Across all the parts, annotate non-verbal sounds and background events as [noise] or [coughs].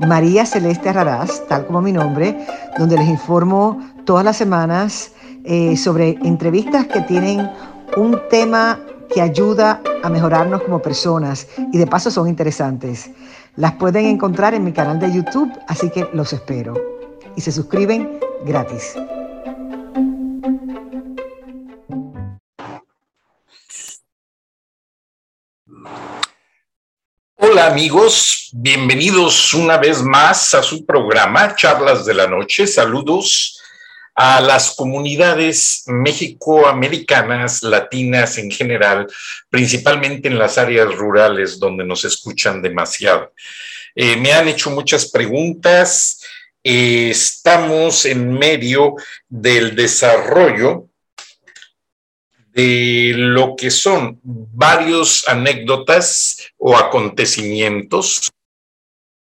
María Celeste Raraz, tal como mi nombre, donde les informo todas las semanas eh, sobre entrevistas que tienen un tema que ayuda a mejorarnos como personas y de paso son interesantes. Las pueden encontrar en mi canal de YouTube, así que los espero. Y se suscriben gratis. Hola amigos, bienvenidos una vez más a su programa Charlas de la Noche. Saludos a las comunidades mexicoamericanas, latinas en general, principalmente en las áreas rurales donde nos escuchan demasiado. Eh, me han hecho muchas preguntas. Eh, estamos en medio del desarrollo de lo que son varios anécdotas o acontecimientos.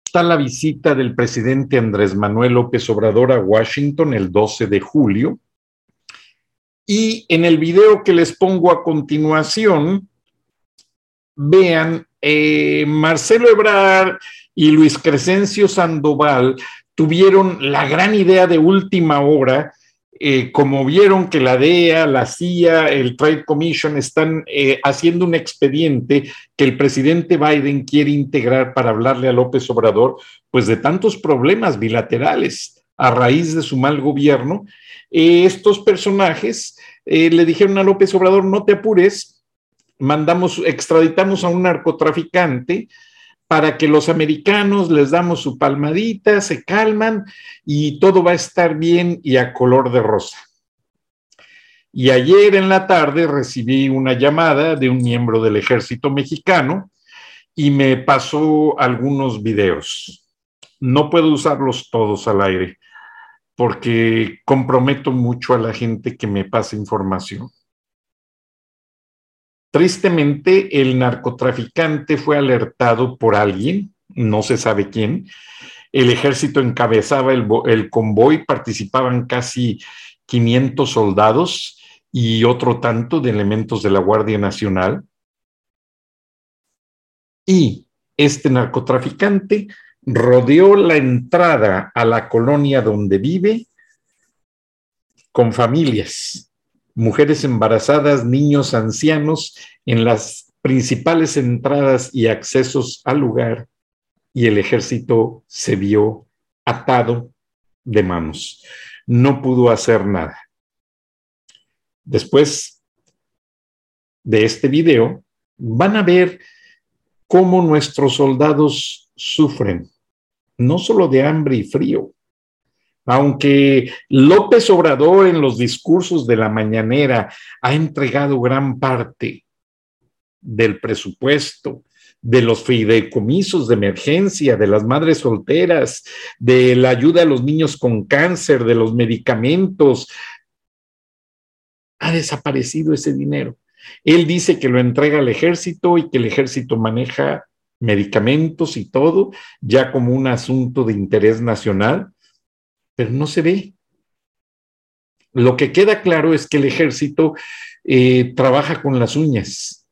Está la visita del presidente Andrés Manuel López Obrador a Washington el 12 de julio. Y en el video que les pongo a continuación, vean, eh, Marcelo Ebrard y Luis Crescencio Sandoval tuvieron la gran idea de última hora eh, como vieron que la DEA, la CIA, el Trade Commission están eh, haciendo un expediente que el presidente Biden quiere integrar para hablarle a López Obrador, pues de tantos problemas bilaterales a raíz de su mal gobierno, eh, estos personajes le dijeron a López Obrador, no te apures, mandamos, extraditamos a un narcotraficante, para que los americanos les damos su palmadita, se calman y todo va a estar bien y a color de rosa. Y ayer en la tarde recibí una llamada de un miembro del ejército mexicano y me pasó algunos videos. No puedo usarlos todos al aire porque comprometo mucho a la gente que me pasa información. Tristemente, el narcotraficante fue alertado por alguien, no se sabe quién. El ejército encabezaba el, convoy, participaban casi 500 soldados y otro tanto de elementos de la Guardia Nacional. Y este narcotraficante rodeó la entrada a la colonia donde vive con familias mujeres embarazadas, niños, ancianos en las principales entradas y accesos al lugar y el ejército se vio atado de manos. No pudo hacer nada. Después de este video, van a ver cómo nuestros soldados sufren, no solo de hambre y frío, aunque López Obrador en los discursos de la mañanera ha entregado gran parte del presupuesto, de los fideicomisos de emergencia, de las madres solteras, de la ayuda a los niños con cáncer, de los medicamentos, ha desaparecido ese dinero. Él dice que lo entrega al ejército y que el ejército maneja medicamentos y todo ya como un asunto de interés nacional, pero no se ve. Lo que queda claro es que el ejército eh, trabaja con las uñas,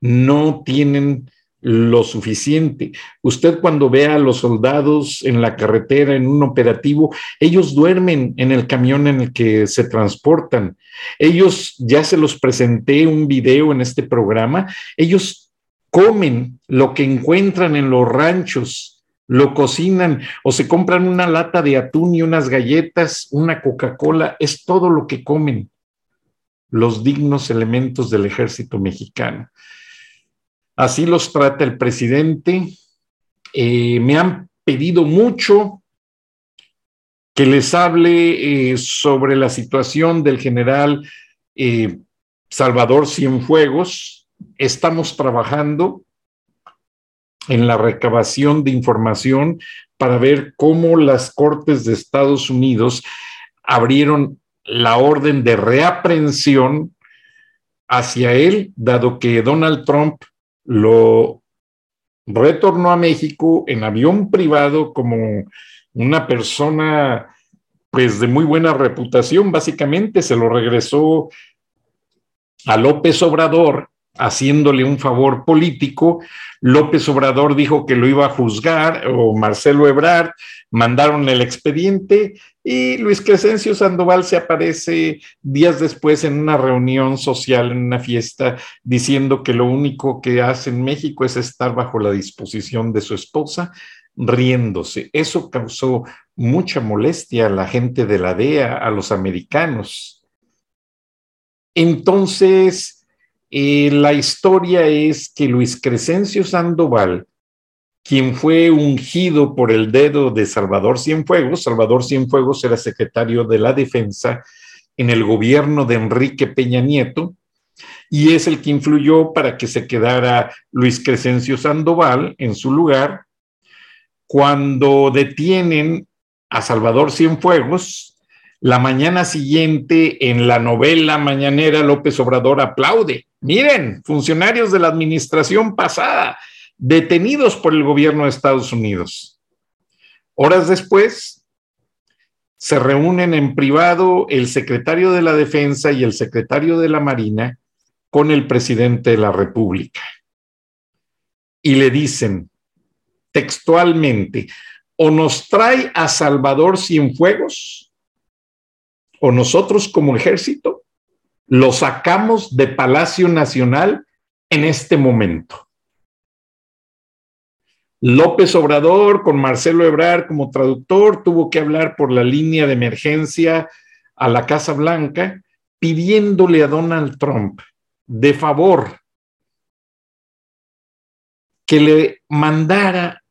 no tienen lo suficiente. Usted cuando ve a los soldados en la carretera, en un operativo, ellos duermen en el camión en el que se transportan. Ellos, ya se los presenté un video en este programa, ellos comen lo que encuentran en los ranchos lo cocinan o se compran una lata de atún y unas galletas, una Coca-Cola, es todo lo que comen los dignos elementos del ejército mexicano. Así los trata el presidente. Eh, me han pedido mucho que les hable eh, sobre la situación del general eh, Salvador Cienfuegos. Estamos trabajando en la recabación de información para ver cómo las cortes de Estados Unidos abrieron la orden de reaprensión hacia él, dado que Donald Trump lo retornó a México en avión privado como una persona pues de muy buena reputación, básicamente se lo regresó a López Obrador haciéndole un favor político. López Obrador dijo que lo iba a juzgar, o Marcelo Ebrard, mandaron el expediente y Luis Crescencio Sandoval se aparece días después en una reunión social, en una fiesta, diciendo que lo único que hace en México es estar bajo la disposición de su esposa, riéndose. Eso causó mucha molestia a la gente de la DEA, a los americanos. Entonces, la historia es que Luis Crescencio Sandoval, quien fue ungido por el dedo de Salvador Cienfuegos, Salvador Cienfuegos era secretario de la Defensa en el gobierno de Enrique Peña Nieto, y es el que influyó para que se quedara Luis Crescencio Sandoval en su lugar. Cuando detienen a Salvador Cienfuegos, la mañana siguiente en la novela mañanera López Obrador aplaude Miren, funcionarios de la administración pasada, detenidos por el gobierno de Estados Unidos. Horas después, se reúnen en privado el secretario de la Defensa y el secretario de la Marina con el presidente de la República. Y le dicen textualmente, o nos trae a Salvador Cienfuegos, o nosotros como ejército lo sacamos de Palacio Nacional en este momento. López Obrador, con Marcelo Ebrard como traductor, tuvo que hablar por la línea de emergencia a la Casa Blanca, pidiéndole a Donald Trump de favor que le mandara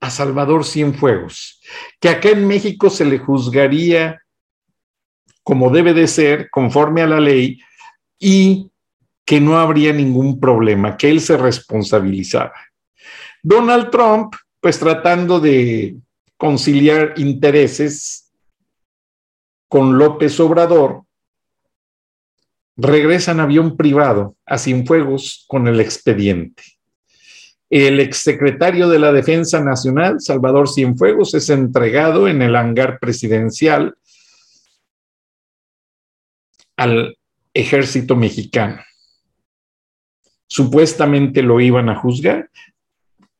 a Salvador Cienfuegos, que acá en México se le juzgaría como debe de ser, conforme a la ley, y que no habría ningún problema, que él se responsabilizaba. Donald Trump, pues tratando de conciliar intereses con López Obrador, regresa en avión privado a Cienfuegos con el expediente. El exsecretario de la Defensa Nacional, Salvador Cienfuegos, es entregado en el hangar presidencial al ejército mexicano. Supuestamente lo iban a juzgar,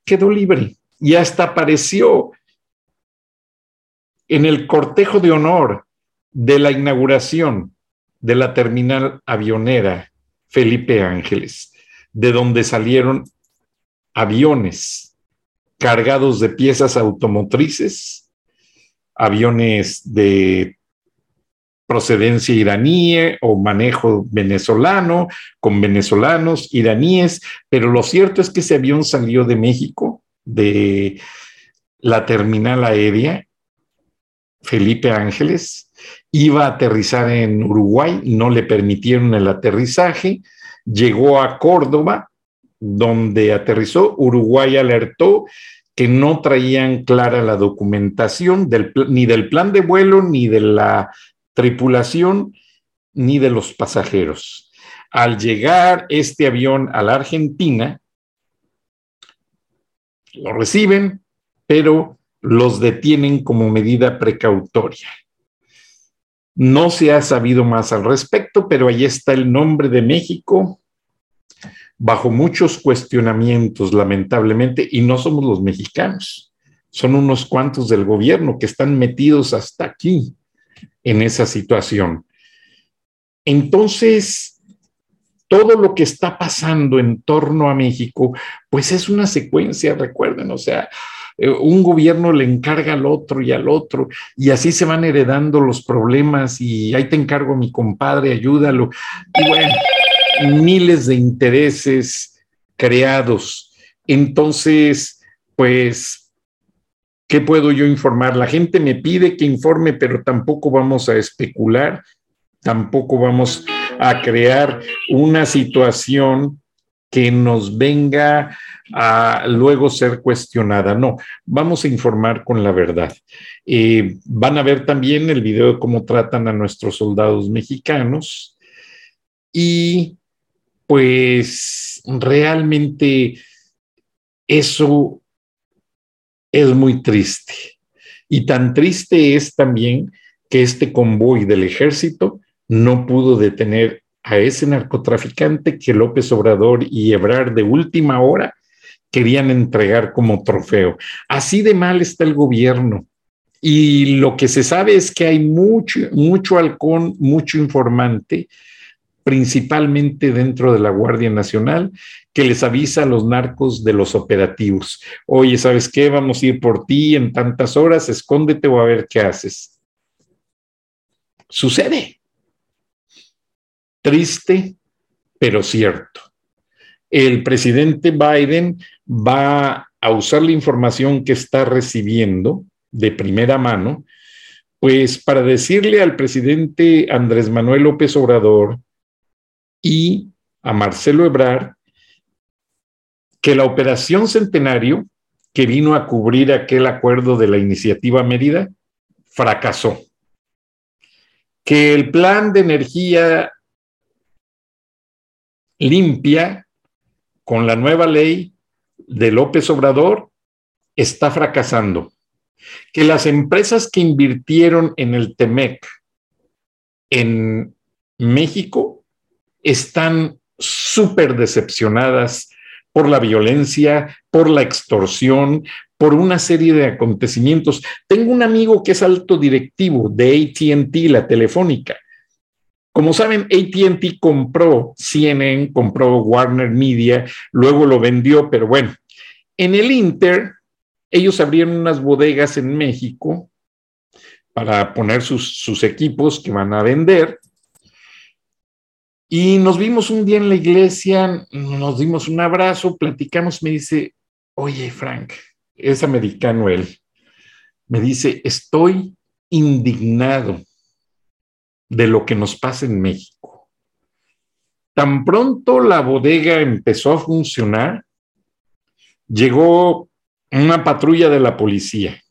quedó libre y hasta apareció en el cortejo de honor de la inauguración de la terminal avionera Felipe Ángeles, de donde salieron aviones cargados de piezas automotrices, aviones de procedencia iraní o manejo venezolano con venezolanos, iraníes, pero lo cierto es que ese avión salió de México, de la terminal aérea Felipe Ángeles, iba a aterrizar en Uruguay, no le permitieron el aterrizaje, llegó a Córdoba, donde aterrizó, Uruguay alertó que no traían clara la documentación ni del plan de vuelo ni de la tripulación ni de los pasajeros. Al llegar este avión a la Argentina, lo reciben, pero los detienen como medida precautoria. No se ha sabido más al respecto, pero ahí está el nombre de México bajo muchos cuestionamientos, lamentablemente, y no somos los mexicanos, son unos cuantos del gobierno que están metidos hasta aquí en esa situación. Entonces, todo lo que está pasando en torno a México, pues es una secuencia, recuerden, o sea, eh, un gobierno le encarga al otro y al otro, y así se van heredando los problemas y ahí te encargo mi compadre, ayúdalo. Y bueno, miles de intereses creados. Entonces, pues ¿Qué puedo yo informar? La gente me pide que informe, pero tampoco vamos a especular, tampoco vamos a crear una situación que nos venga a luego ser cuestionada. No, vamos a informar con la verdad. Eh, van a ver también el video de cómo tratan a nuestros soldados mexicanos y pues realmente eso es muy triste. Y tan triste es también que este convoy del ejército no pudo detener a ese narcotraficante que López Obrador y Ebrard de última hora querían entregar como trofeo. Así de mal está el gobierno. Y lo que se sabe es que hay mucho, mucho halcón, mucho informante, principalmente dentro de la Guardia Nacional, que les avisa a los narcos de los operativos. Oye, ¿sabes qué? Vamos a ir por ti en tantas horas, escóndete o a ver qué haces. Sucede. Triste, pero cierto. El presidente Biden va a usar la información que está recibiendo de primera mano, pues para decirle al presidente Andrés Manuel López Obrador y a Marcelo Ebrard que la operación Centenario, que vino a cubrir aquel acuerdo de la iniciativa Mérida, fracasó. Que el plan de energía limpia con la nueva ley de López Obrador está fracasando. Que las empresas que invirtieron en el TEMEC en México están súper decepcionadas por la violencia, por la extorsión, por una serie de acontecimientos. Tengo un amigo que es alto directivo de ATT, la telefónica, como saben, ATT compró CNN, compró Warner Media, luego lo vendió, pero bueno, en el Inter, ellos abrieron unas bodegas en México para poner sus, sus equipos que van a vender. Y nos vimos un día en la iglesia, nos dimos un abrazo, platicamos, me dice, oye, Frank, es americano él, me dice, estoy indignado de lo que nos pasa en México. Tan pronto la bodega empezó a funcionar, llegó una patrulla de la policía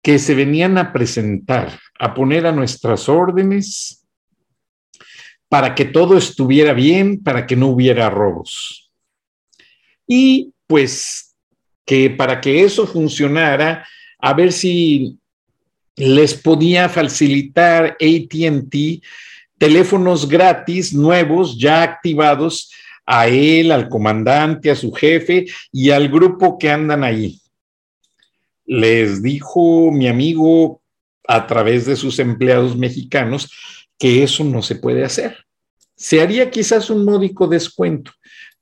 que se venían a presentar, a poner a nuestras órdenes para que todo estuviera bien, para que no hubiera robos. Y pues que para que eso funcionara, a ver si les podía facilitar ATT teléfonos gratis nuevos ya activados a él, al comandante, a su jefe y al grupo que andan ahí. Les dijo mi amigo a través de sus empleados mexicanos que eso no se puede hacer. Se haría quizás un módico descuento,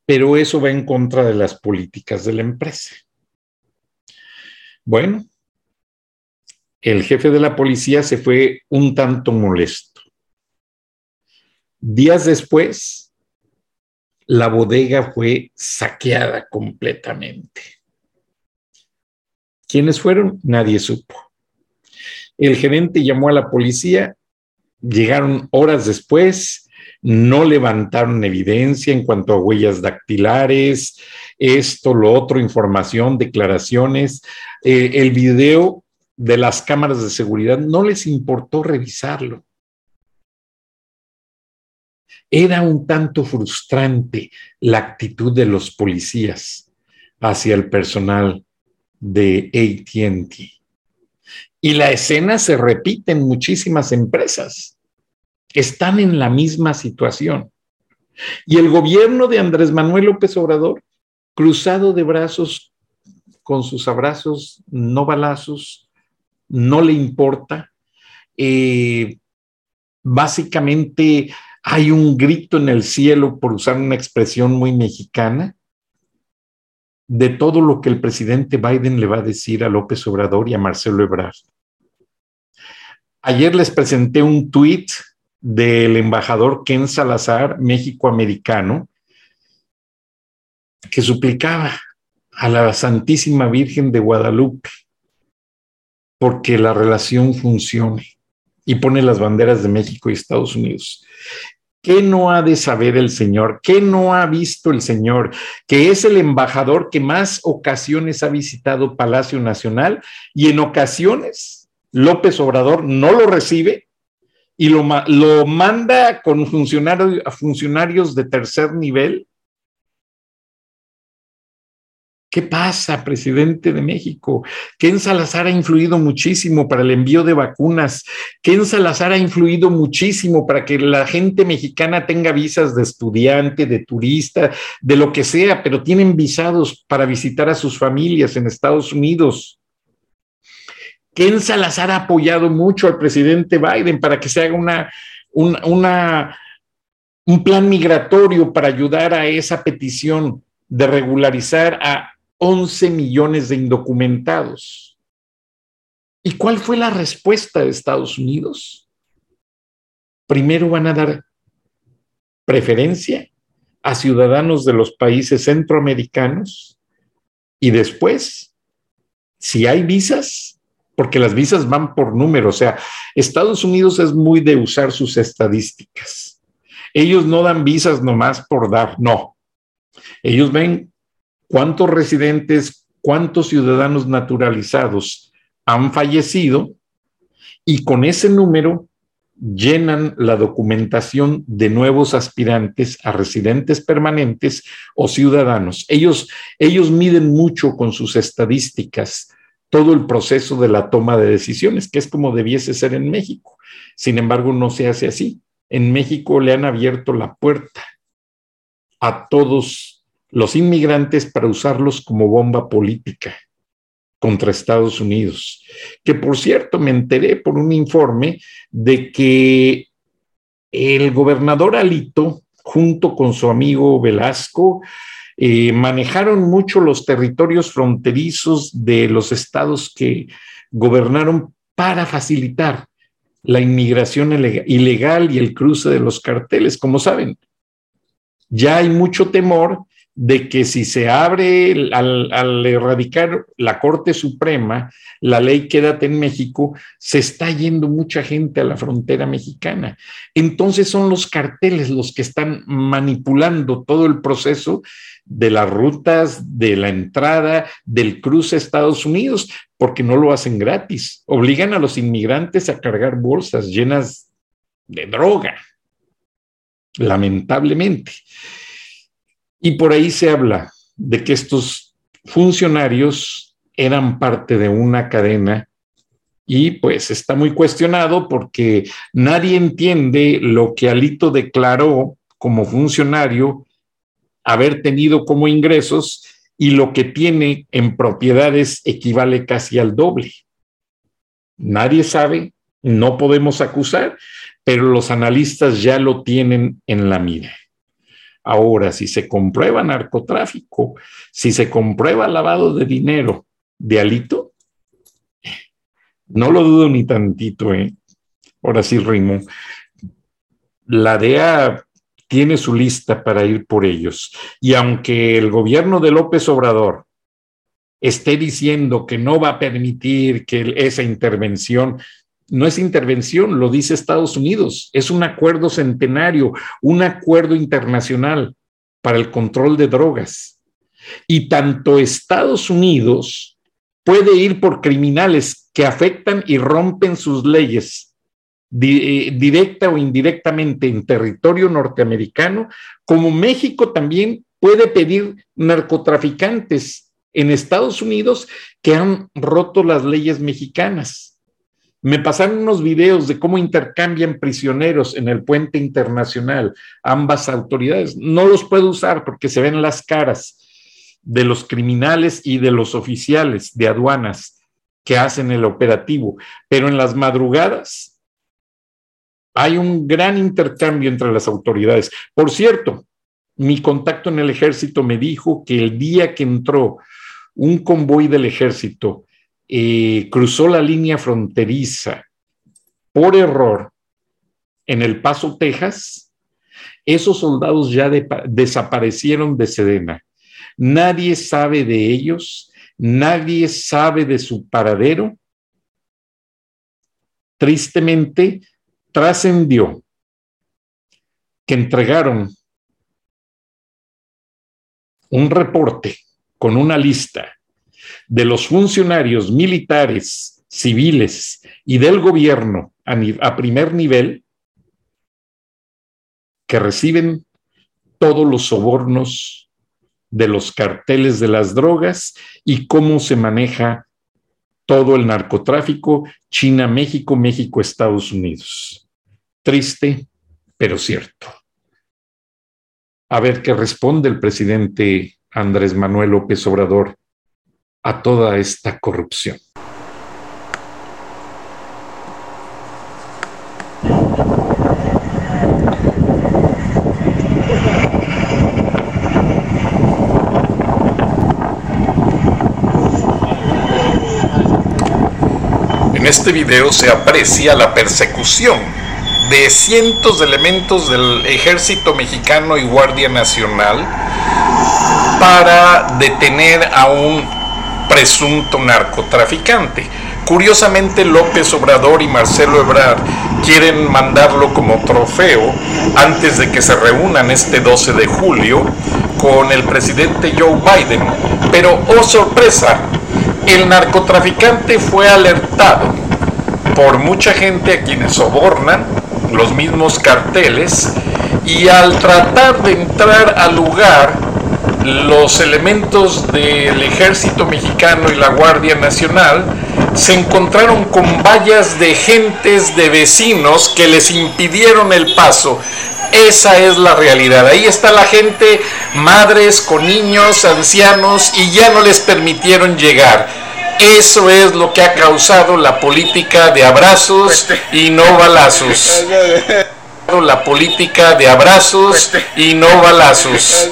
pero eso va en contra de las políticas de la empresa. Bueno, el jefe de la policía se fue un tanto molesto. Días después, la bodega fue saqueada completamente. ¿Quiénes fueron? Nadie supo. El gerente llamó a la policía, llegaron horas después, no levantaron evidencia en cuanto a huellas dactilares, esto, lo otro, información, declaraciones. Eh, el video de las cámaras de seguridad, no les importó revisarlo. Era un tanto frustrante la actitud de los policías hacia el personal de ATT. Y la escena se repite en muchísimas empresas. Están en la misma situación. Y el gobierno de Andrés Manuel López Obrador, cruzado de brazos con sus abrazos, no balazos, no le importa. Eh, básicamente hay un grito en el cielo, por usar una expresión muy mexicana, de todo lo que el presidente Biden le va a decir a López Obrador y a Marcelo Ebrard. Ayer les presenté un tuit del embajador Ken Salazar, México-americano, que suplicaba a la Santísima Virgen de Guadalupe porque la relación funcione y pone las banderas de México y Estados Unidos. ¿Qué no ha de saber el Señor? ¿Qué no ha visto el Señor? Que es el embajador que más ocasiones ha visitado Palacio Nacional y en ocasiones López Obrador no lo recibe y lo, lo manda con funcionarios de tercer nivel ¿Qué pasa, presidente de México? Ken Salazar ha influido muchísimo para el envío de vacunas. Ken Salazar ha influido muchísimo para que la gente mexicana tenga visas de estudiante, de turista, de lo que sea, pero tienen visados para visitar a sus familias en Estados Unidos. Ken Salazar ha apoyado mucho al presidente Biden para que se haga una, una, un plan migratorio para ayudar a esa petición de regularizar a 11 millones de indocumentados. ¿Y cuál fue la respuesta de Estados Unidos? Primero van a dar preferencia a ciudadanos de los países centroamericanos y después, si hay visas, porque las visas van por número, o sea, Estados Unidos es muy de usar sus estadísticas. Ellos no dan visas nomás por dar, no. Ellos ven cuántos residentes, cuántos ciudadanos naturalizados han fallecido y con ese número llenan la documentación de nuevos aspirantes a residentes permanentes o ciudadanos. Ellos, ellos miden mucho con sus estadísticas todo el proceso de la toma de decisiones, que es como debiese ser en México. Sin embargo, no se hace así. En México le han abierto la puerta a todos los inmigrantes para usarlos como bomba política contra Estados Unidos. Que por cierto, me enteré por un informe de que el gobernador Alito, junto con su amigo Velasco, eh, manejaron mucho los territorios fronterizos de los estados que gobernaron para facilitar la inmigración ilegal y el cruce de los carteles. Como saben, ya hay mucho temor de que si se abre al, erradicar la Corte Suprema, la ley Quédate en México, se está yendo mucha gente a la frontera mexicana. Entonces son los carteles los que están manipulando todo el proceso de las rutas, de la entrada, del cruce a Estados Unidos, porque no lo hacen gratis. Obligan a los inmigrantes a cargar bolsas llenas de droga, lamentablemente. Y por ahí se habla de que estos funcionarios eran parte de una cadena y pues está muy cuestionado porque nadie entiende lo que Alito declaró como funcionario haber tenido como ingresos y lo que tiene en propiedades equivale casi al doble. Nadie sabe, no podemos acusar, pero los analistas ya lo tienen en la mira. Ahora, si se comprueba narcotráfico, si se comprueba lavado de dinero de Alito, no lo dudo ni tantito, ¿eh? Ahora sí, Rimo. La DEA tiene su lista para ir por ellos. Y aunque el gobierno de López Obrador esté diciendo que no va a permitir que esa intervención, no es intervención, lo dice Estados Unidos, es un acuerdo centenario, un acuerdo internacional para el control de drogas. Y tanto Estados Unidos puede ir por criminales que afectan y rompen sus leyes eh, directa o indirectamente en territorio norteamericano, como México también puede pedir narcotraficantes en Estados Unidos que han roto las leyes mexicanas. Me pasaron unos videos de cómo intercambian prisioneros en el puente internacional ambas autoridades. No los puedo usar porque se ven las caras de los criminales y de los oficiales de aduanas que hacen el operativo, pero en las madrugadas hay un gran intercambio entre las autoridades. Por cierto, mi contacto en el ejército me dijo que el día que entró un convoy del ejército cruzó la línea fronteriza por error en El Paso, Texas, esos soldados ya desaparecieron de Sedena. Nadie sabe de ellos, nadie sabe de su paradero. Tristemente, trascendió que entregaron un reporte con una lista de los funcionarios militares, civiles y del gobierno a, primer nivel que reciben todos los sobornos de los carteles de las drogas y cómo se maneja todo el narcotráfico China, México, México, Estados Unidos. Triste, pero cierto. A ver qué responde el presidente Andrés Manuel López Obrador a toda esta corrupción. En este video se aprecia la persecución de cientos de elementos del ejército mexicano y Guardia Nacional para detener a un presunto narcotraficante. Curiosamente López Obrador y Marcelo Ebrard quieren mandarlo como trofeo antes de que se reúnan este 12 de julio con el presidente Joe Biden. Pero, oh sorpresa, el narcotraficante fue alertado por mucha gente a quienes sobornan, los mismos carteles, y al tratar de entrar al lugar, los elementos del ejército mexicano y la Guardia Nacional se encontraron con vallas de gentes, de vecinos que les impidieron el paso. Esa es la realidad. Ahí está la gente, madres con niños, ancianos, y ya no les permitieron llegar. Eso es lo que ha causado la política de abrazos y no balazos. La política de abrazos y no balazos.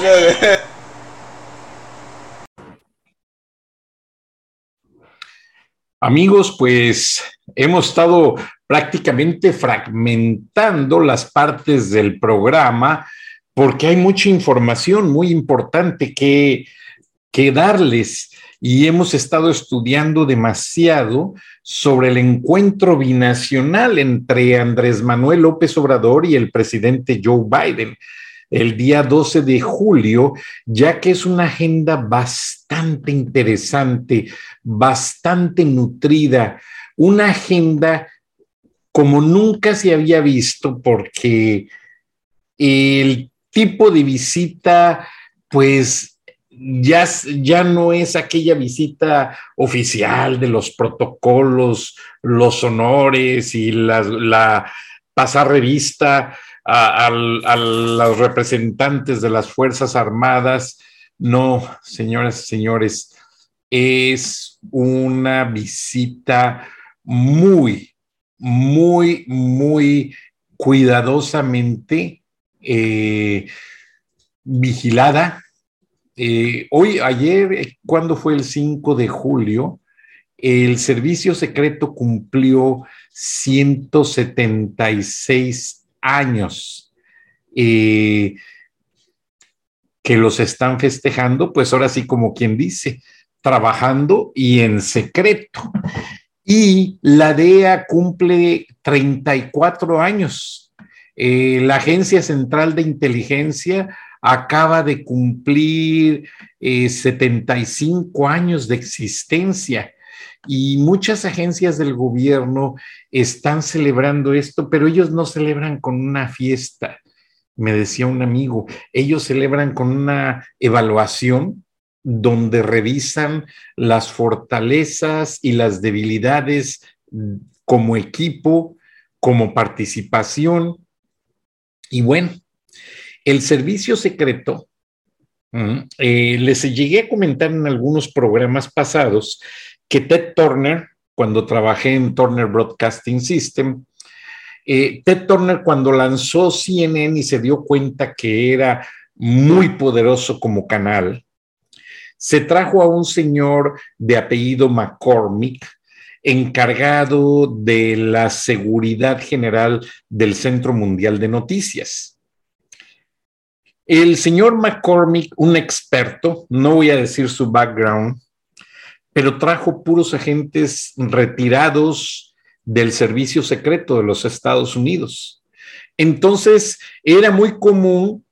Amigos, pues hemos estado prácticamente fragmentando las partes del programa porque hay mucha información muy importante que, que darles y hemos estado estudiando demasiado sobre el encuentro binacional entre Andrés Manuel López Obrador y el presidente Joe Biden el día 12 de julio, ya que es una agenda bastante interesante, bastante nutrida, una agenda como nunca se había visto porque el tipo de visita, pues ya, ya no es aquella visita oficial de los protocolos, los honores y la, la pasar revista a, los representantes de las Fuerzas Armadas. No, señoras y señores, es una visita muy, muy, muy cuidadosamente eh, vigilada. Eh, hoy, ayer, cuando fue el 5 de julio, el servicio secreto cumplió 176 años eh, que los están festejando, pues ahora sí como quien dice, trabajando y en secreto. Y la DEA cumple 34 años. Eh, la Agencia Central de Inteligencia acaba de cumplir 75 eh, años de existencia y muchas agencias del gobierno están celebrando esto, pero ellos no celebran con una fiesta, me decía un amigo, ellos celebran con una evaluación donde revisan las fortalezas y las debilidades como equipo, como participación. Y bueno, el servicio secreto, eh, les llegué a comentar en algunos programas pasados que Ted Turner, cuando trabajé en Turner Broadcasting System, eh, Ted Turner cuando lanzó CNN y se dio cuenta que era muy poderoso como canal, se trajo a un señor de apellido McCormick, encargado de la seguridad general del Centro Mundial de Noticias. El señor McCormick, un experto, no voy a decir su background, pero trajo puros agentes retirados del servicio secreto de los Estados Unidos. Entonces, era muy común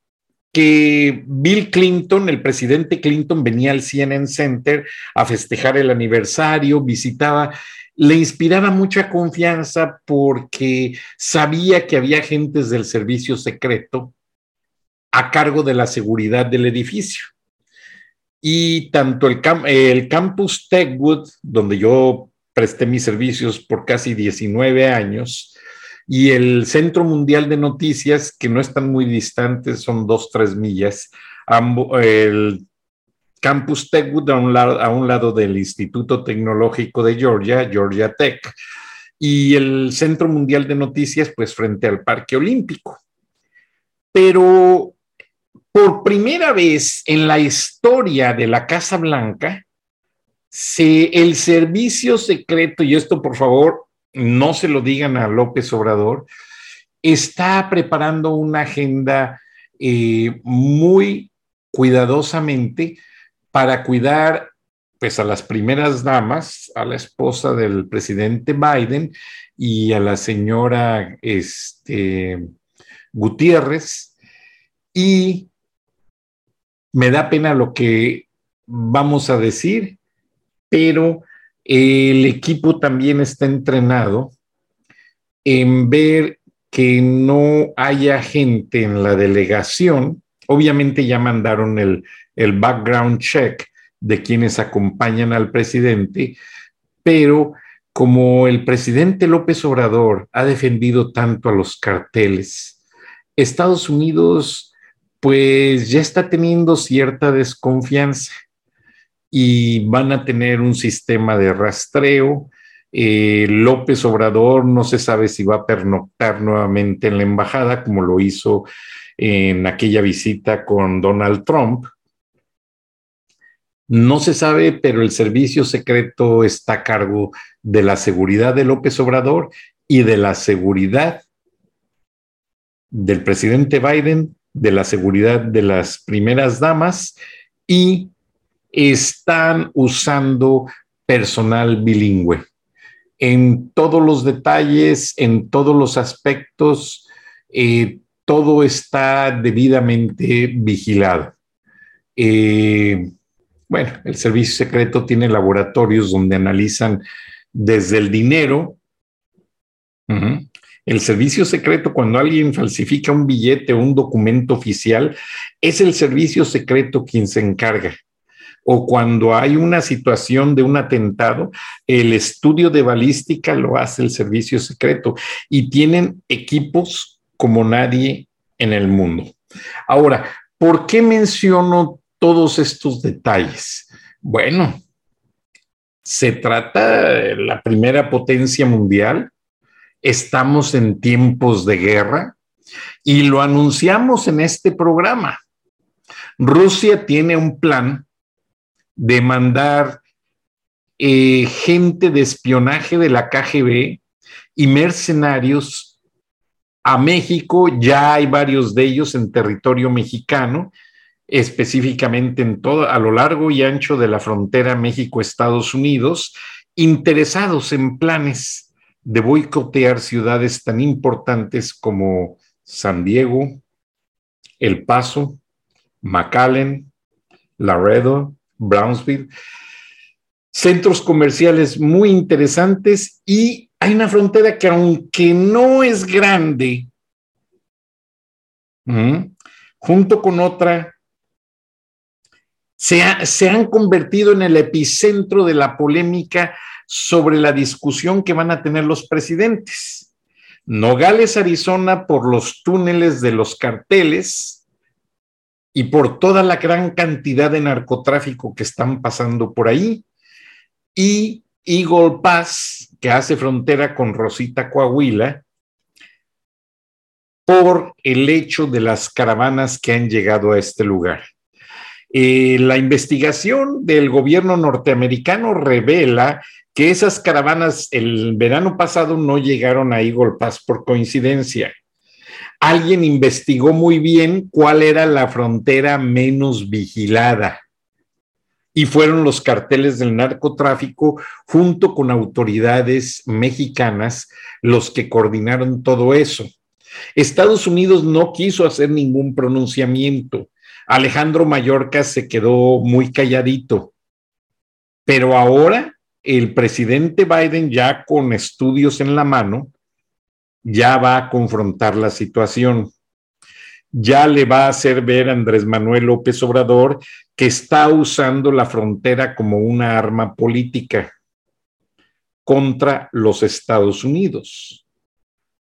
que Bill Clinton, el presidente Clinton, venía al CNN Center a festejar el aniversario, visitaba, le inspiraba mucha confianza porque sabía que había agentes del servicio secreto a cargo de la seguridad del edificio. Y tanto el, campus Techwood, donde yo presté mis servicios por casi 19 años, y el Centro Mundial de Noticias, que no están muy distantes, son dos, tres millas, el Campus Techwood a a un lado del Instituto Tecnológico de Georgia, Georgia Tech, y el Centro Mundial de Noticias, pues frente al Parque Olímpico. Pero por primera vez en la historia de la Casa Blanca, el servicio secreto, y esto por favor no se lo digan a López Obrador, está preparando una agenda eh, muy cuidadosamente para cuidar pues a las primeras damas, a la esposa del presidente Biden y a la señora este, Gutiérrez. Y me da pena lo que vamos a decir, pero el equipo también está entrenado en ver que no haya gente en la delegación. Obviamente ya mandaron el, background check de quienes acompañan al presidente, pero como el presidente López Obrador ha defendido tanto a los carteles, Estados Unidos pues ya está teniendo cierta desconfianza y van a tener un sistema de rastreo. Eh, López Obrador no se sabe si va a pernoctar nuevamente en la embajada, como lo hizo en aquella visita con Donald Trump. No se sabe, pero el servicio secreto está a cargo de la seguridad de López Obrador y de la seguridad del presidente Biden, de la seguridad de las primeras damas y están usando personal bilingüe en todos los detalles, en todos los aspectos, eh, todo está debidamente vigilado. Eh, bueno, el servicio secreto tiene laboratorios donde analizan desde el dinero. El servicio secreto, cuando alguien falsifica un billete o un documento oficial, es el servicio secreto quien se encarga o cuando hay una situación de un atentado, el estudio de balística lo hace el servicio secreto y tienen equipos como nadie en el mundo. Ahora, ¿por qué menciono todos estos detalles? Bueno, se trata de la primera potencia mundial, estamos en tiempos de guerra y lo anunciamos en este programa. Rusia tiene un plan de mandar eh, gente de espionaje de la KGB y mercenarios a México. Ya hay varios de ellos en territorio mexicano, específicamente en todo, a lo largo y ancho de la frontera México-Estados Unidos, interesados en planes de boicotear ciudades tan importantes como San Diego, El Paso, McAllen, Laredo, Brownsville. Centros comerciales muy interesantes y hay una frontera que aunque no es grande, junto con otra, se, se han convertido en el epicentro de la polémica sobre la discusión que van a tener los presidentes. Nogales, Arizona, por los túneles de los carteles, y por toda la gran cantidad de narcotráfico que están pasando por ahí. Y Eagle Pass, que hace frontera con Rosita Coahuila, por el hecho de las caravanas que han llegado a este lugar. Eh, la investigación del gobierno norteamericano revela que esas caravanas el verano pasado no llegaron a Eagle por coincidencia alguien investigó muy bien cuál era la frontera menos vigilada. Y fueron los carteles del narcotráfico junto con autoridades mexicanas los que coordinaron todo eso. Estados Unidos no quiso hacer ningún pronunciamiento. Alejandro Mallorca se quedó muy calladito. Pero ahora el presidente Biden, ya con estudios en la mano, ya va a confrontar la situación. Ya le va a hacer ver a Andrés Manuel López Obrador que está usando la frontera como una arma política contra los Estados Unidos.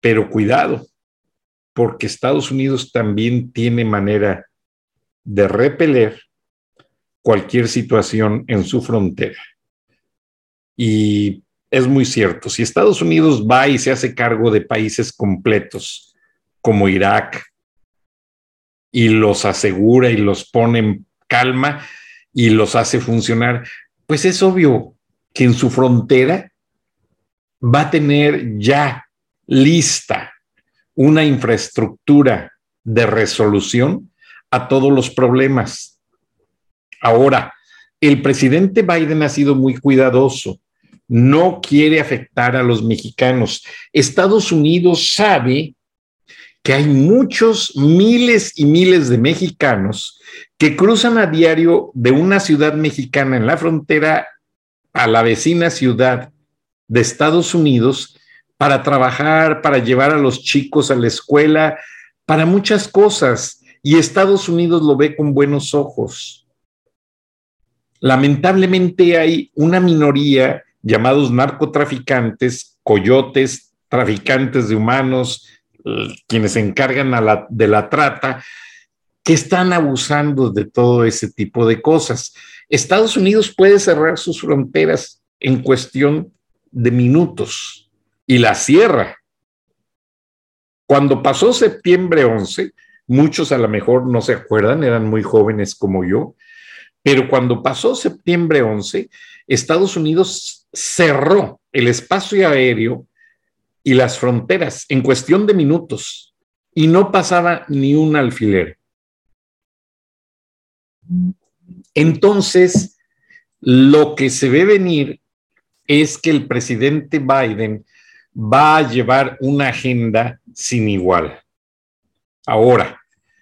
Pero cuidado, porque Estados Unidos también tiene manera de repeler cualquier situación en su frontera. Y es muy cierto, si Estados Unidos va y se hace cargo de países completos como Irak y los asegura y los pone en calma y los hace funcionar, pues es obvio que en su frontera va a tener ya lista una infraestructura de resolución a todos los problemas. Ahora, el presidente Biden ha sido muy cuidadoso. No quiere afectar a los mexicanos. Estados Unidos sabe que hay muchos miles y miles de mexicanos que cruzan a diario de una ciudad mexicana en la frontera a la vecina ciudad de Estados Unidos para trabajar, para llevar a los chicos a la escuela, para muchas cosas. Y Estados Unidos lo ve con buenos ojos. Lamentablemente hay una minoría llamados narcotraficantes, coyotes, traficantes de humanos, quienes se encargan de la trata, que están abusando de todo ese tipo de cosas. Estados Unidos puede cerrar sus fronteras en cuestión de minutos y la cierra. Cuando pasó septiembre 11, muchos a lo mejor no se acuerdan, eran muy jóvenes como yo, pero cuando pasó septiembre 11, Estados Unidos cerró el espacio aéreo y las fronteras en cuestión de minutos y no pasaba ni un alfiler. Entonces, lo que se ve venir es que el presidente Biden va a llevar una agenda sin igual. Ahora,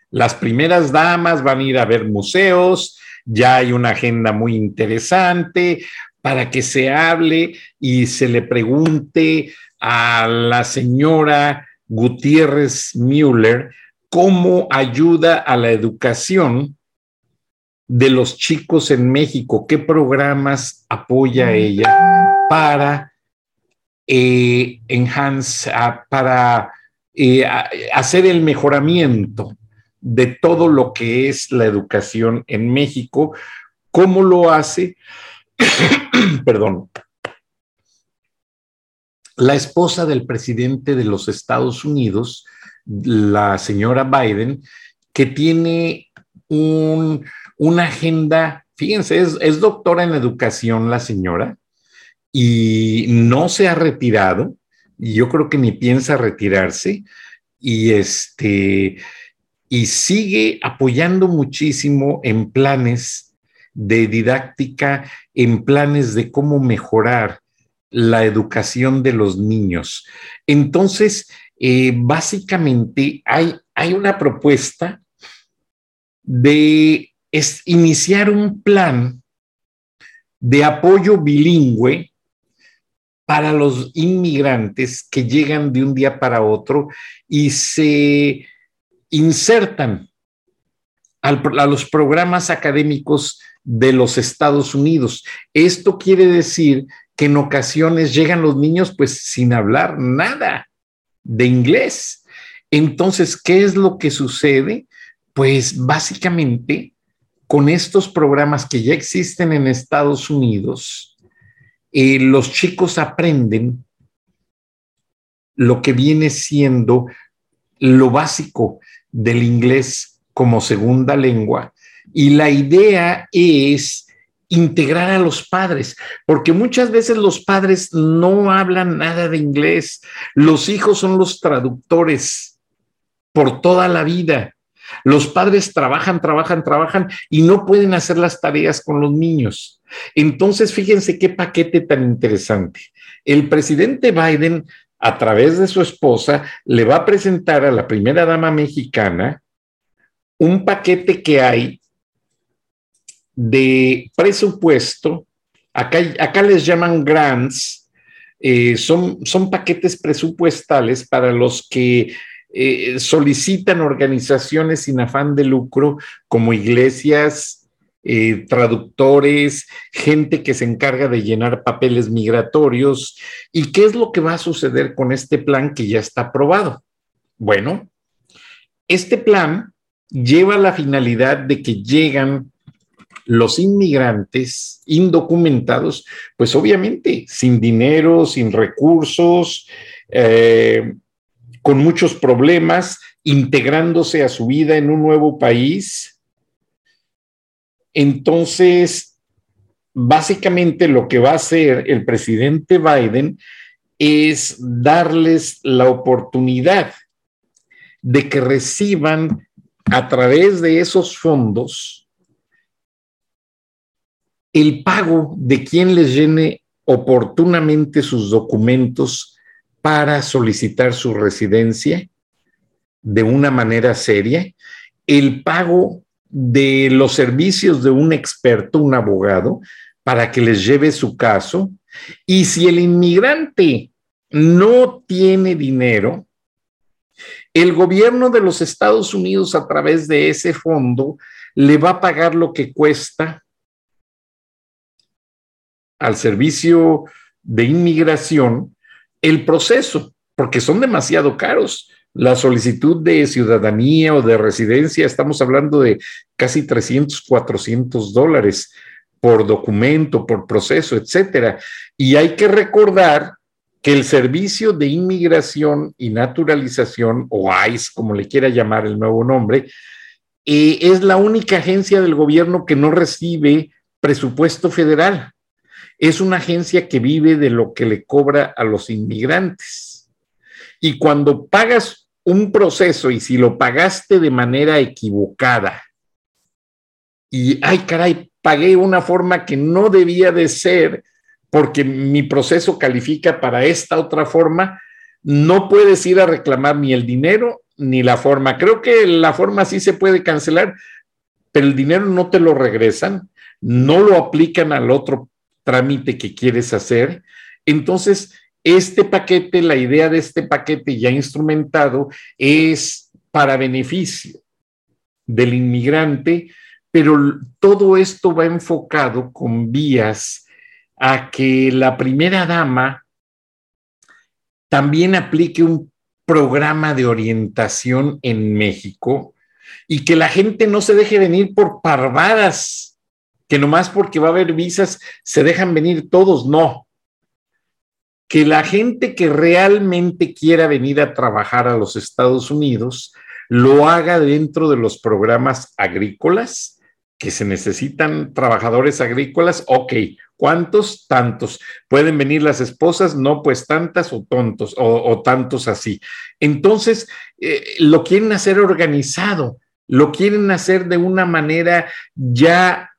las primeras damas van a ir a ver museos, ya hay una agenda muy interesante para que se hable y se le pregunte a la señora Gutiérrez Müller cómo ayuda a la educación de los chicos en México, qué programas apoya ella para eh, enhance, para eh, hacer el mejoramiento de todo lo que es la educación en México. ¿Cómo lo hace? [coughs] Perdón. La esposa del presidente de los Estados Unidos, la señora Biden, que tiene una agenda, fíjense, es doctora en educación la señora, y no se ha retirado, y yo creo que ni piensa retirarse, y este, y sigue apoyando muchísimo en planes de didáctica, en planes de cómo mejorar la educación de los niños. Entonces, eh, básicamente hay, hay una propuesta de iniciar un plan de apoyo bilingüe para los inmigrantes que llegan de un día para otro y se insertan a los programas académicos de los Estados Unidos. Esto quiere decir que en ocasiones llegan los niños pues sin hablar nada de inglés. Entonces, ¿qué es lo que sucede? Pues básicamente con estos programas que ya existen en Estados Unidos, eh, los chicos aprenden lo que viene siendo lo básico del inglés como segunda lengua y la idea es integrar a los padres, porque muchas veces los padres no hablan nada de inglés, los hijos son los traductores por toda la vida. Los padres trabajan, trabajan, trabajan y no pueden hacer las tareas con los niños. Entonces, fíjense qué paquete tan interesante. El presidente Biden a través de su esposa, le va a presentar a la primera dama mexicana un paquete que hay de presupuesto. Acá, acá les llaman grants, eh, son, son paquetes presupuestales para los que eh, solicitan organizaciones sin afán de lucro como iglesias, eh, traductores, gente que se encarga de llenar papeles migratorios. ¿Y qué es lo que va a suceder con este plan que ya está aprobado? Bueno, este plan lleva la finalidad de que llegan los inmigrantes indocumentados, pues obviamente sin dinero, sin recursos, eh, con muchos problemas, integrándose a su vida en un nuevo país. Entonces, básicamente lo que va a hacer el presidente Biden es darles la oportunidad de que reciban a través de esos fondos el pago de quien les llene oportunamente sus documentos para solicitar su residencia de una manera seria, el pago de los servicios de un experto, un abogado, para que les lleve su caso. Y si el inmigrante no tiene dinero, el gobierno de los Estados Unidos a través de ese fondo le va a pagar lo que cuesta al servicio de inmigración el proceso, porque son demasiado caros. La solicitud de ciudadanía o de residencia, estamos hablando de casi 300, 400 dólares por documento, por proceso, etcétera. Y hay que recordar que el Servicio de Inmigración y Naturalización, o ICE, como le quiera llamar el nuevo nombre, eh, es la única agencia del gobierno que no recibe presupuesto federal es una agencia que vive de lo que le cobra a los inmigrantes. Y cuando pagas un proceso y si lo pagaste de manera equivocada y, ay caray, pagué una forma que no debía de ser porque mi proceso califica para esta otra forma, no puedes ir a reclamar ni el dinero ni la forma. Creo que la forma sí se puede cancelar, pero el dinero no te lo regresan, no lo aplican al otro trámite que quieres hacer. Entonces, este paquete, la idea de este paquete ya instrumentado es para beneficio del inmigrante, pero todo esto va enfocado con vías a que la primera dama también aplique un programa de orientación en México y que la gente no se deje venir por parvadas que nomás porque va a haber visas se dejan venir todos, no. Que la gente que realmente quiera venir a trabajar a los Estados Unidos lo haga dentro de los programas agrícolas, que se necesitan trabajadores agrícolas, ok, ¿cuántos? Tantos. ¿Pueden venir las esposas? No, pues tantas o tontos o, tantos así. Entonces, eh, lo quieren hacer organizado, lo quieren hacer de una manera ya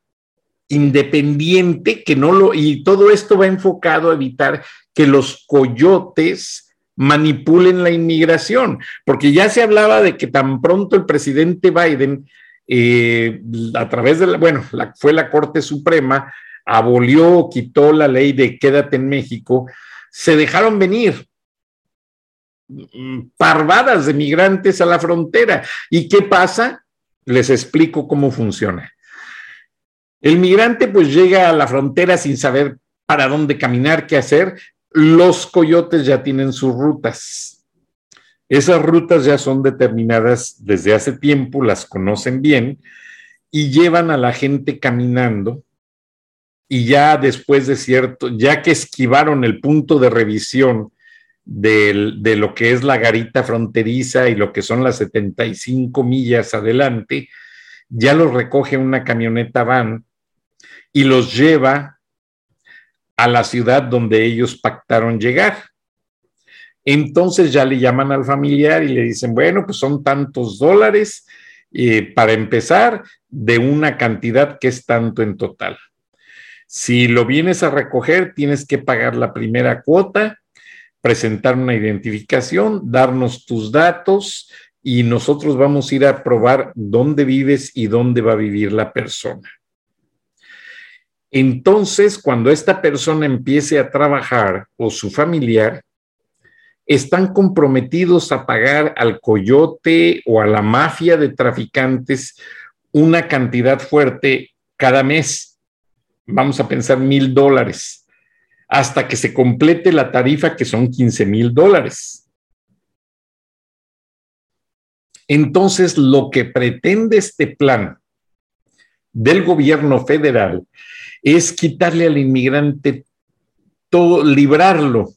independiente, que no lo, y todo esto va enfocado a evitar que los coyotes manipulen la inmigración, porque ya se hablaba de que tan pronto el presidente Biden, eh, a través de la, bueno, fue la Corte Suprema, abolió, quitó la ley de quédate en México, se dejaron venir parvadas de migrantes a la frontera. ¿Y qué pasa? Les explico cómo funciona. El migrante pues llega a la frontera sin saber para dónde caminar, qué hacer. Los coyotes ya tienen sus rutas. Esas rutas ya son determinadas desde hace tiempo, las conocen bien y llevan a la gente caminando y ya después de cierto, ya que esquivaron el punto de revisión de, lo que es la garita fronteriza y lo que son las 75 millas adelante, ya los recoge una camioneta van y los lleva a la ciudad donde ellos pactaron llegar. Entonces ya le llaman al familiar y le dicen, bueno, pues son tantos dólares eh, para empezar de una cantidad que es tanto en total. Si lo vienes a recoger, tienes que pagar la primera cuota, presentar una identificación, darnos tus datos y nosotros vamos a ir a probar dónde vives y dónde va a vivir la persona. Entonces, cuando esta persona empiece a trabajar o su familiar, están comprometidos a pagar al coyote o a la mafia de traficantes una cantidad fuerte cada mes. Vamos a pensar mil dólares hasta que se complete la tarifa que son 15 mil dólares. Entonces, lo que pretende este plan del gobierno federal es quitarle al inmigrante todo, librarlo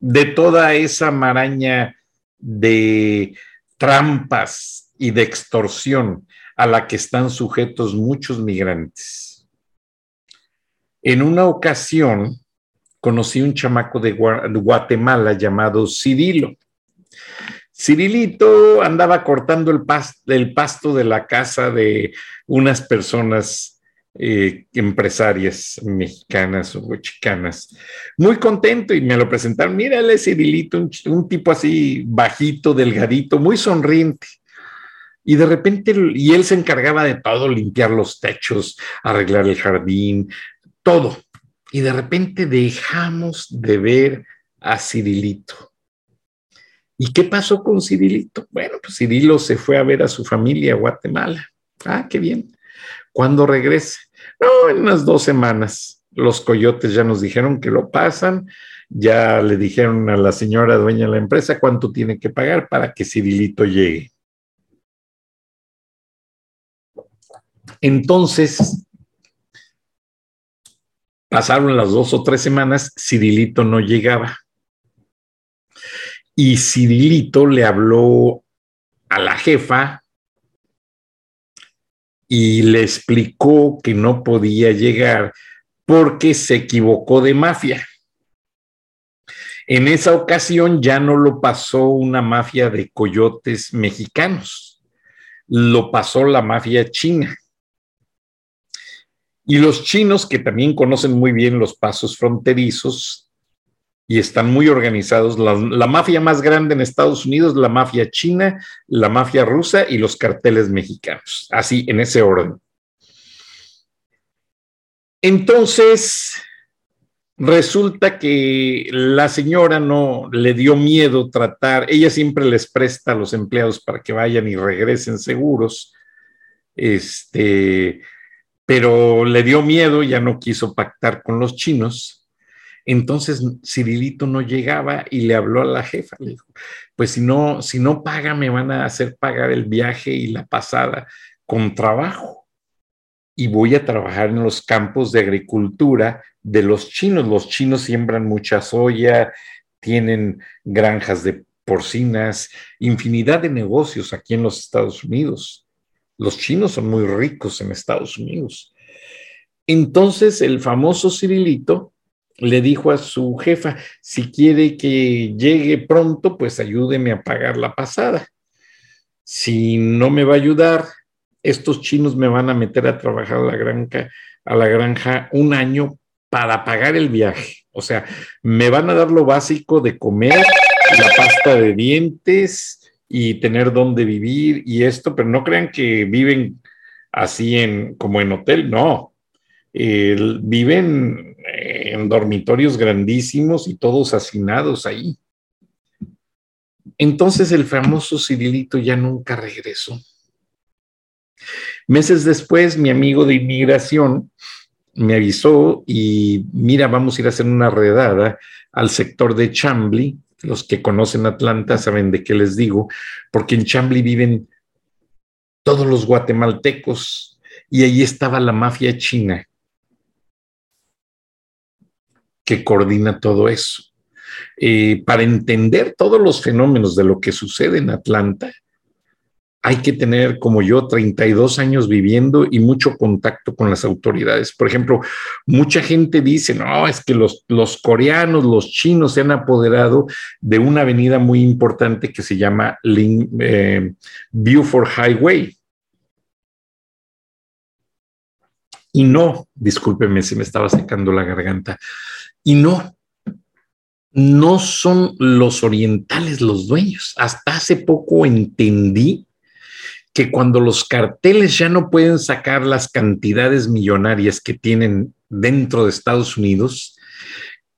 de toda esa maraña de trampas y de extorsión a la que están sujetos muchos migrantes. En una ocasión, conocí un chamaco de Guatemala llamado Cirilo. Cirilito andaba cortando el, pasto de la casa de unas personas eh, empresarias mexicanas o chicanas. Muy contento y me lo presentaron. Mírale, Cirilito, un, un tipo así bajito, delgadito, muy sonriente. Y de repente, y él se encargaba de todo, limpiar los techos, arreglar el jardín, todo y de repente dejamos de ver a Cirilito. ¿Y qué pasó con Cirilito? Bueno, pues Cirilo se fue a ver a su familia a Guatemala. Ah, qué bien. ¿Cuándo regrese? No, en unas dos semanas. Los coyotes ya nos dijeron que lo pasan, ya le dijeron a la señora dueña de la empresa cuánto tiene que pagar para que Cirilito llegue. Entonces, Pasaron las dos o tres semanas, Cirilito no llegaba. Y Cirilito le habló a la jefa y le explicó que no podía llegar porque se equivocó de mafia. En esa ocasión ya no lo pasó una mafia de coyotes mexicanos, lo pasó la mafia china. Y los chinos, que también conocen muy bien los pasos fronterizos y están muy organizados, la, mafia más grande en Estados Unidos, la mafia china, la mafia rusa y los carteles mexicanos, así en ese orden. Entonces, resulta que la señora no le dio miedo tratar, ella siempre les presta a los empleados para que vayan y regresen seguros. Este, pero le dio miedo, ya no quiso pactar con los chinos. Entonces Cirilito no llegaba y le habló a la jefa, le dijo, pues si no, si no paga, me van a hacer pagar el viaje y la pasada con trabajo. Y voy a trabajar en los campos de agricultura de los chinos. Los chinos siembran mucha soya, tienen granjas de porcinas, infinidad de negocios aquí en los Estados Unidos. Los chinos son muy ricos en Estados Unidos. Entonces el famoso Cirilito le dijo a su jefa, si quiere que llegue pronto, pues ayúdeme a pagar la pasada. Si no me va a ayudar, estos chinos me van a meter a trabajar a la granja, a la granja un año para pagar el viaje. O sea, me van a dar lo básico de comer, la pasta de dientes, y tener dónde vivir y esto, pero no crean que viven así en, como en hotel, no. viven en dormitorios grandísimos y todos hacinados ahí. Entonces el famoso Cirilito ya nunca regresó. Meses después, mi amigo de inmigración me avisó y mira, vamos a ir a hacer una redada al sector de Chambly los que conocen Atlanta saben de qué les digo, porque en Chambly viven todos los guatemaltecos y ahí estaba la mafia china que coordina todo eso. Eh, para entender todos los fenómenos de lo que sucede en Atlanta, hay que tener, como yo, 32 años viviendo y mucho contacto con las autoridades. Por ejemplo, mucha gente dice, no, es que los, los coreanos, los chinos se han apoderado de una avenida muy importante que se llama eh, Beaufort Highway. Y no, discúlpeme, se me estaba secando la garganta. Y no, no son los orientales los dueños. Hasta hace poco entendí que cuando los carteles ya no pueden sacar las cantidades millonarias que tienen dentro de Estados Unidos,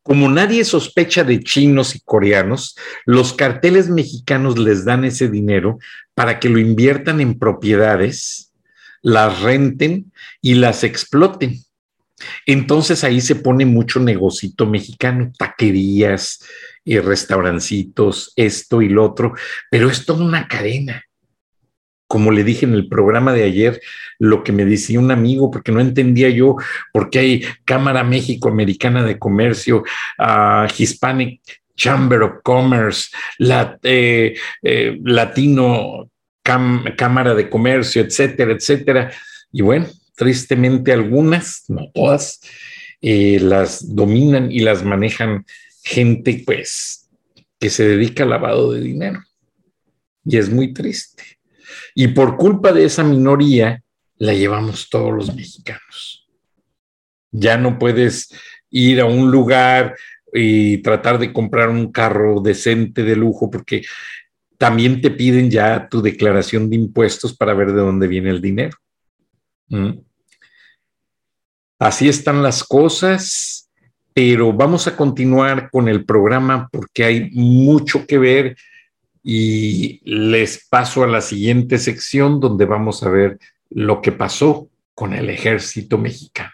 como nadie sospecha de chinos y coreanos, los carteles mexicanos les dan ese dinero para que lo inviertan en propiedades, las renten y las exploten. Entonces ahí se pone mucho negocito mexicano, taquerías y restaurancitos, esto y lo otro, pero es toda una cadena como le dije en el programa de ayer, lo que me decía un amigo, porque no entendía yo por qué hay Cámara México Americana de Comercio, Hispanic Chamber of Commerce, eh, eh, Latino Cámara de Comercio, etcétera, etcétera. Y bueno, tristemente algunas, no todas, eh, las dominan y las manejan gente, pues, que se dedica al lavado de dinero. Y es muy triste. Y por culpa de esa minoría, la llevamos todos los mexicanos. Ya no puedes ir a un lugar y tratar de comprar un carro decente de lujo porque también te piden ya tu declaración de impuestos para ver de dónde viene el dinero. ¿Mm? Así están las cosas, pero vamos a continuar con el programa porque hay mucho que ver y les paso a la siguiente sección donde vamos a ver lo que pasó con el ejército mexicano.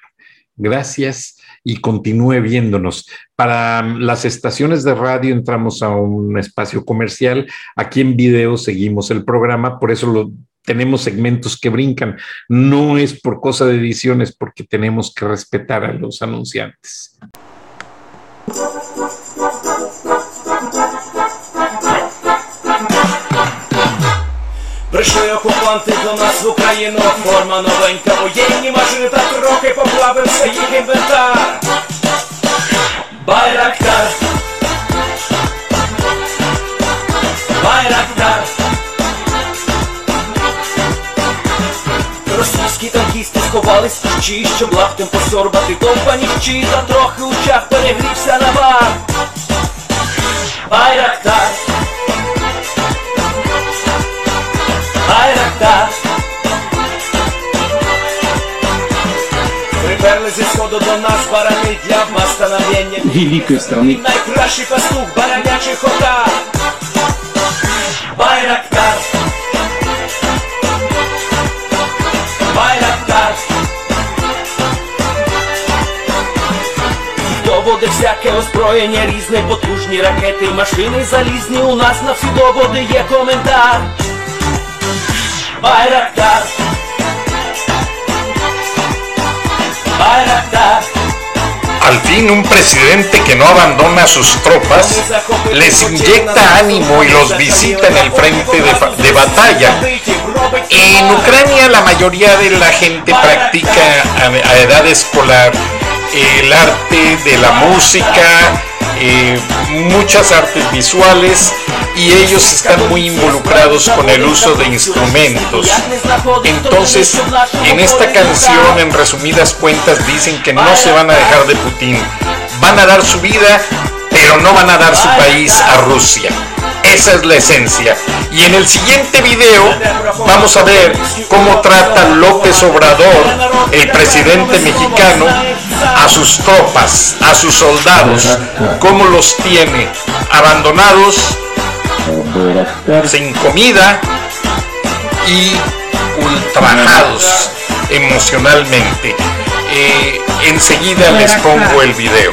Gracias y continúe viéndonos. Para las estaciones de radio entramos a un espacio comercial. Aquí en video seguimos el programa, por eso tenemos segmentos que brincan. No es por cosa de ediciones, porque tenemos que respetar a los anunciantes. Прийшли окупанти до нас в Україну, форма новенька, воєнні машини та трохи поплавився їх інвентар. Байрактар. Байрактар. Російські танкісти сховались в щі, щоб лахтем посорбати компанівчі, та трохи у чах перегрівся на бар. Байрактар Приперли зі сходу до нас барани для восстановлення великой страны. Найкращий пастух баранячих отар Байрактар Байрактар Доводи всяке озброєння різне, потужні ракети, машини залізні. У нас на всі доводи є коментар. Байрактар Al fin un presidente que no abandona a sus tropas les inyecta ánimo y los visita en el frente de, batalla. En Ucrania la mayoría de la gente practica a, a edad escolar el arte de la música, eh, muchas artes visuales y ellos están muy involucrados con el uso de instrumentos. Entonces, en esta canción, en resumidas cuentas, dicen que no se van a dejar de Putin, van a dar su vida, pero no van a dar su país a Rusia. Esa es la esencia. Y en el siguiente video vamos a ver cómo trata López Obrador, el presidente mexicano, a sus tropas, a sus soldados, cómo los tiene abandonados, sin comida y ultrajados emocionalmente. Eh, enseguida les pongo el video.